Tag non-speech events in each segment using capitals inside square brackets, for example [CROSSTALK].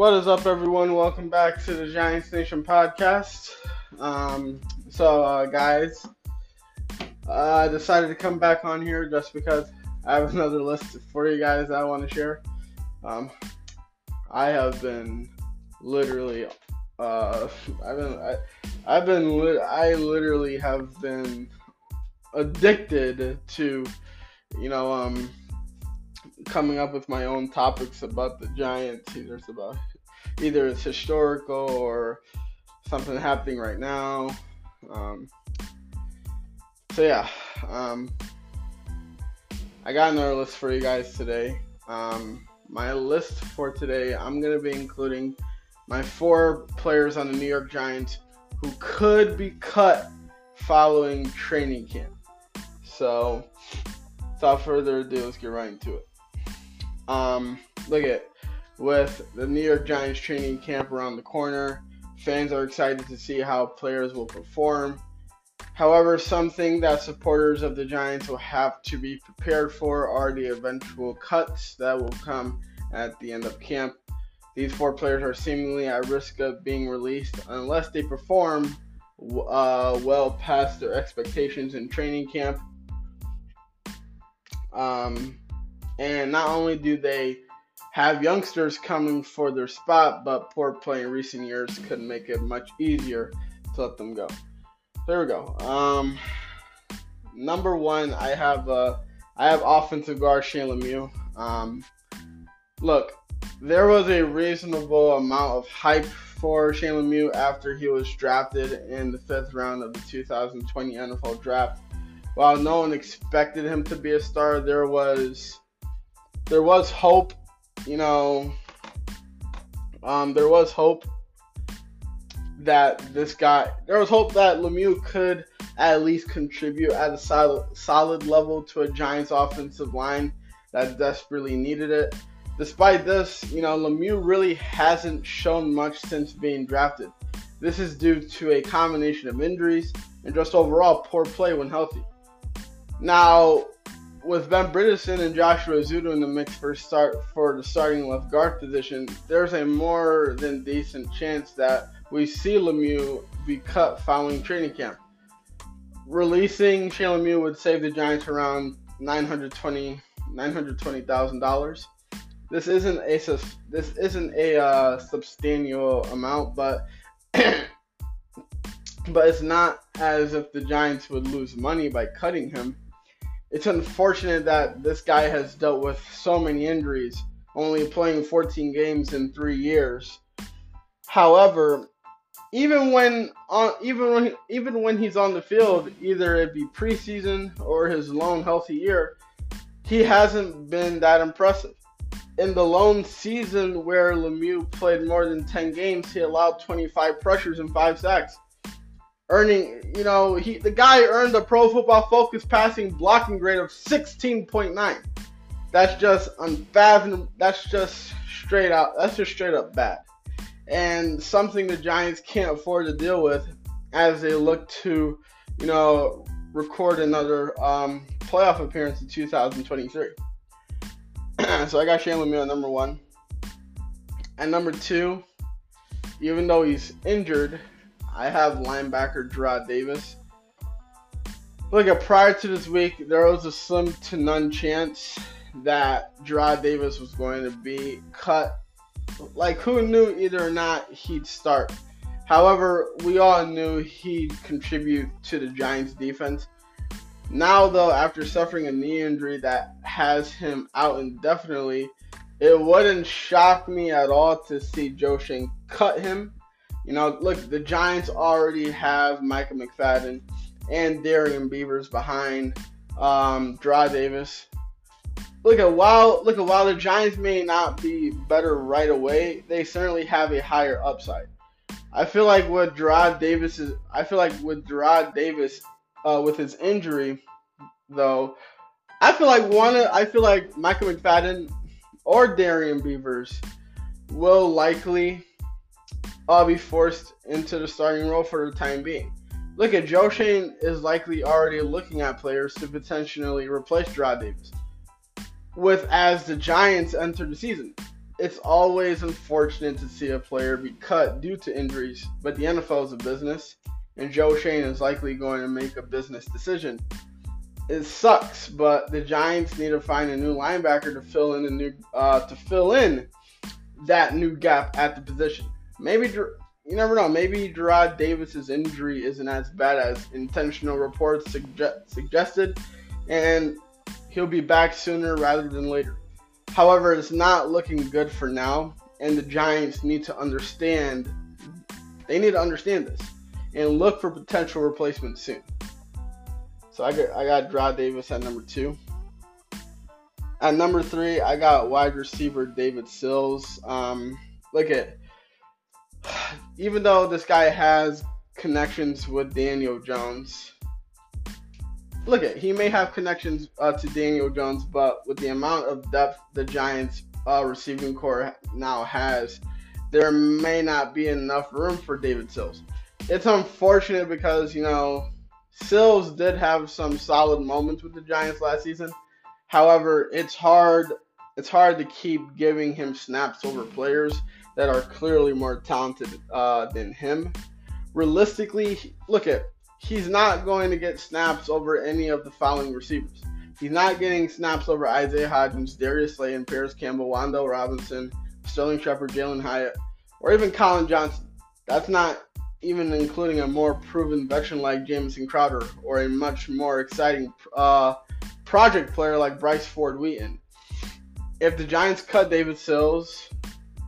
What is up, everyone? Welcome back to the Giants Nation podcast. Um, so, uh, guys, I decided to come back on here just because I have [LAUGHS] another list for you guys that I want to share. Um, I have been literally, uh, I've been, I, I've been, li- I literally have been addicted to, you know, um, coming up with my own topics about the Giants. Either it's about either it's historical or something happening right now. Um, so yeah, um, I got another list for you guys today. Um, my list for today, I'm gonna be including my four players on the New York Giants who could be cut following training camp. So, without further ado, let's get right into it. Um, look at with the New York Giants training camp around the corner. Fans are excited to see how players will perform. However, something that supporters of the Giants will have to be prepared for are the eventual cuts that will come at the end of camp. These four players are seemingly at risk of being released unless they perform uh, well past their expectations in training camp. Um, and not only do they have youngsters coming for their spot, but poor play in recent years could make it much easier to let them go. There we go. Um, number one, I have uh, I have offensive guard Shane Lemieux. Um, look, there was a reasonable amount of hype for Shane Lemieux after he was drafted in the fifth round of the 2020 NFL Draft. While no one expected him to be a star, there was there was hope, you know, um, there was hope that this guy, there was hope that Lemieux could at least contribute at a solid, solid level to a Giants offensive line that desperately needed it. Despite this, you know, Lemieux really hasn't shown much since being drafted. This is due to a combination of injuries and just overall poor play when healthy. Now, with Ben Bredeson and Joshua Ezeudu in the mix for start for the starting left guard position, there's a more than decent chance that we see Lemieux be cut following training camp. Releasing Shane Lemieux would save the Giants around 920 $920,000. This isn't a this isn't a uh, substantial amount, but [CLEARS THROAT] but it's not as if the Giants would lose money by cutting him it's unfortunate that this guy has dealt with so many injuries, only playing 14 games in three years. However, even when on even when even when he's on the field, either it be preseason or his lone healthy year, he hasn't been that impressive. In the lone season where Lemieux played more than 10 games, he allowed 25 pressures and 5 sacks earning, you know, he the guy earned a Pro Football Focus passing blocking grade of 16.9. That's just unfathomable. That's just straight out. That's just straight up bad, and something the Giants can't afford to deal with as they look to, you know, record another um, playoff appearance in 2023. [CLEARS THROAT] so I got Shane Lemieux at number one. And number two, even though he's injured, I have linebacker Jarrad Davis. Look, prior to this week, there was a slim to none chance that Jarrad Davis was going to be cut. Like, who knew either or not he'd start? However, we all knew he'd contribute to the Giants' defense. Now, though, after suffering a knee injury that has him out indefinitely, it wouldn't shock me at all to see Joe Schoen cut him you know, look, the Giants already have Michael McFadden and Darrian Beavers behind um, Davis. Look at while look at while the Giants may not be better right away, they certainly have a higher upside. I feel like with Jarrad Davis is I feel like with Jarrad Davis uh, with his injury though, I feel like one I feel like Michael McFadden or Darrian Beavers will likely I'll be forced into the starting role for the time being. Look at Joe Schoen is likely already looking at players to potentially replace Jarrad Davis. With as the Giants enter the season, it's always unfortunate to see a player be cut due to injuries, but the NFL is a business, and Joe Schoen is likely going to make a business decision. It sucks, but the Giants need to find a new linebacker to fill in a new uh, to fill in that new gap at the position. Maybe you never know. Maybe Jarrad Davis's injury isn't as bad as intentional reports suge- suggested, and he'll be back sooner rather than later. However, it's not looking good for now, and the Giants need to understand. They need to understand this and look for potential replacements soon. So I got I got Jarrad Davis at number two. At number three, I got wide receiver David Sills. Um, look at [SIGHS] even though this guy has connections with Daniel Jones, look at he may have connections uh, to Daniel Jones, but with the amount of depth the Giants uh, receiving corps now has, there may not be enough room for David Sills. It's unfortunate because you know Sills did have some solid moments with the Giants last season. However, it's hard it's hard to keep giving him snaps over players that are clearly more talented uh, than him. Realistically, look at he's not going to get snaps over any of the following receivers. He's not getting snaps over Isaiah Hodgins, Darius Slay, and Parris Campbell, Wan'Dale Robinson, Sterling Shepard, Jalin Hyatt, or even Collin Johnson. That's not even including a more proven veteran like Jamison Crowder or a much more exciting uh, project player like Bryce Ford Wheaton. If the Giants cut David Sills,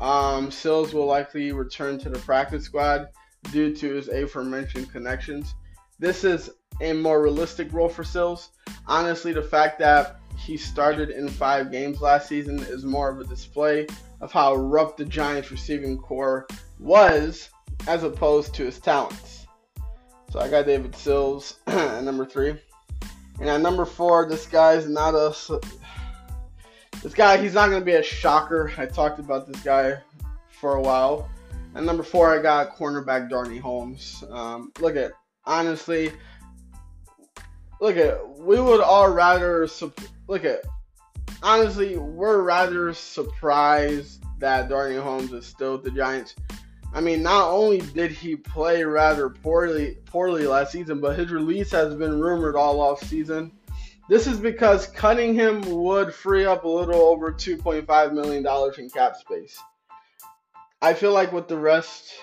um, Sills will likely return to the practice squad due to his aforementioned connections. This is a more realistic role for Sills. Honestly, the fact that he started in five games last season is more of a display of how rough the Giants receiving corps was as opposed to his talents. So I got David Sills [CLEARS THROAT] at number three. And at number four, this guy's not a this guy, he's not going to be a shocker. I talked about this guy for a while. And number four, I got cornerback Darnay Holmes. Um, look at, honestly, look at, we would all rather, look at, honestly, we're rather surprised that Darnay Holmes is still with the Giants. I mean, not only did he play rather poorly poorly last season, but his release has been rumored all off season. This is because cutting him would free up a little over $2.5 million in cap space. I feel like with the rest,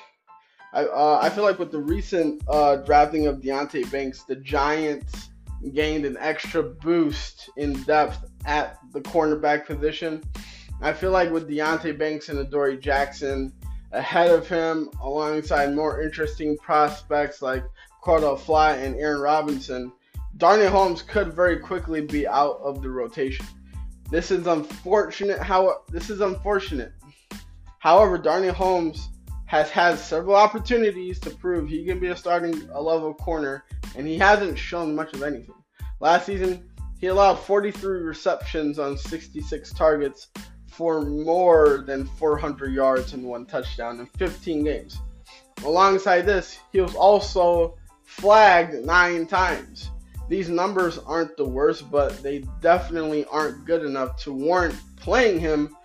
I, uh, I feel like with the recent uh, drafting of Deonte Banks, the Giants gained an extra boost in depth at the cornerback position. I feel like with Deonte Banks and Adoree Jackson ahead of him, alongside more interesting prospects like Cordell Fly and Aaron Robinson, Darnay Holmes could very quickly be out of the rotation. This is unfortunate. How this is unfortunate. However, Darnay Holmes has had several opportunities to prove he can be a starting a level corner, and he hasn't shown much of anything. Last season, he allowed 43 receptions on 66 targets for more than 400 yards and one touchdown in 15 games. Alongside this, he was also flagged nine times. These numbers aren't the worst, but they definitely aren't good enough to warrant playing him,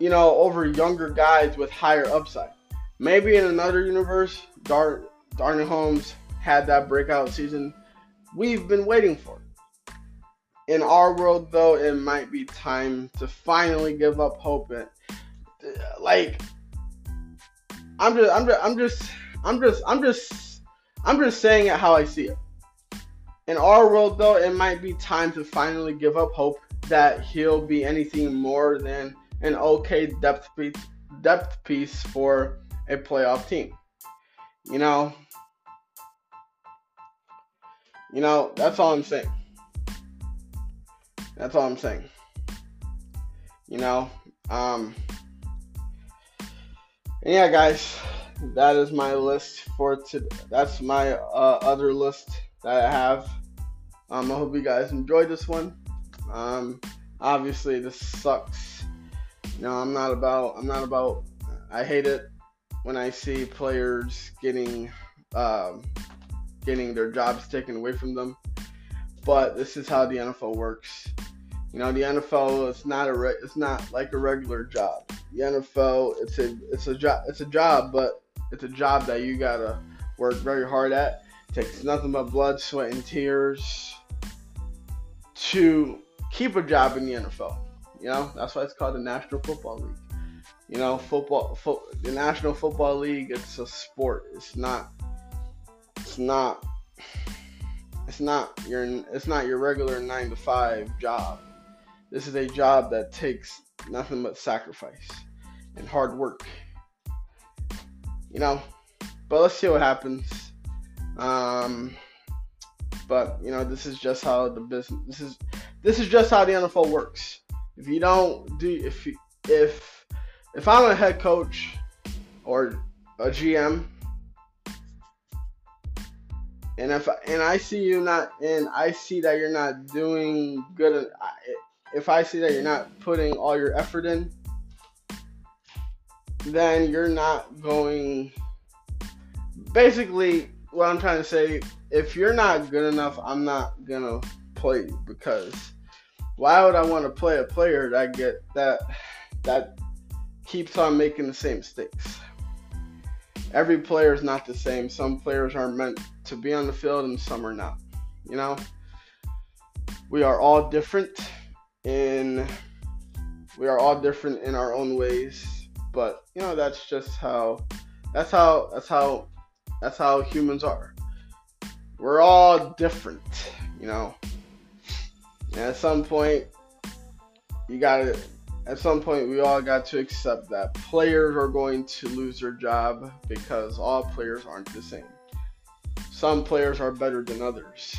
you know, over younger guys with higher upside. Maybe in another universe, Dar- Darnay Holmes had that breakout season we've been waiting for. In our world, though, it might be time to finally give up hope. And, uh, like, I'm just, I'm just, I'm just, I'm just, I'm just, I'm just saying it how I see it. In our world, though, it might be time to finally give up hope that he'll be anything more than an okay depth piece, depth piece for a playoff team. You know, you know, that's all I'm saying. That's all I'm saying. You know, um, yeah, guys, that is my list for today. That's my uh, other list that I have um, I hope you guys enjoyed this one. Um, obviously, this sucks. You know, I'm not about. I'm not about. I hate it when I see players getting um, getting their jobs taken away from them. But this is how the NFL works. You know, the NFL is not a re- it's not like a regular job. The NFL it's a it's a job it's a job, but it's a job that you gotta work very hard at. It takes nothing but blood, sweat, and tears to keep a job in the NFL. You know, that's why it's called the National Football League. You know, football, fo- the National Football League. It's a sport. It's not. It's not. It's not your. It's not your regular nine to five job. This is a job that takes nothing but sacrifice and hard work. You know, but let's see what happens. Um, but you know, this is just how the business. This is this is just how the NFL works. If you don't do, if if if I'm a head coach or a GM, and if and I see you not, and I see that you're not doing good, if I see that you're not putting all your effort in, then you're not going. Basically, what I'm trying to say, if you're not good enough, I'm not gonna play you because why would I want to play a player that get that that keeps on making the same mistakes? Every player is not the same. Some players are meant to be on the field and some are not. You know, we are all different in we are all different in our own ways, but you know that's just how that's how that's how that's how humans are. We're all different, you know. And at some point, you gotta, at some point, we all got to accept that players are going to lose their job because all players aren't the same. Some players are better than others,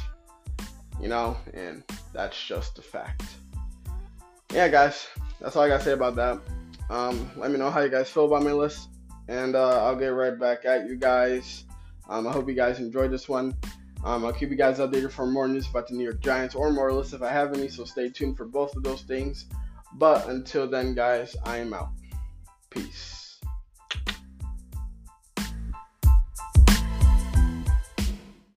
you know, and that's just a fact. Yeah, guys, that's all I gotta say about that. Um, let me know how you guys feel about my list, and uh, I'll get right back at you guys. Um, I hope you guys enjoyed this one. Um, I'll keep you guys updated for more news about the New York Giants or more lists if I have any, so stay tuned for both of those things. But until then, guys, I am out. Peace.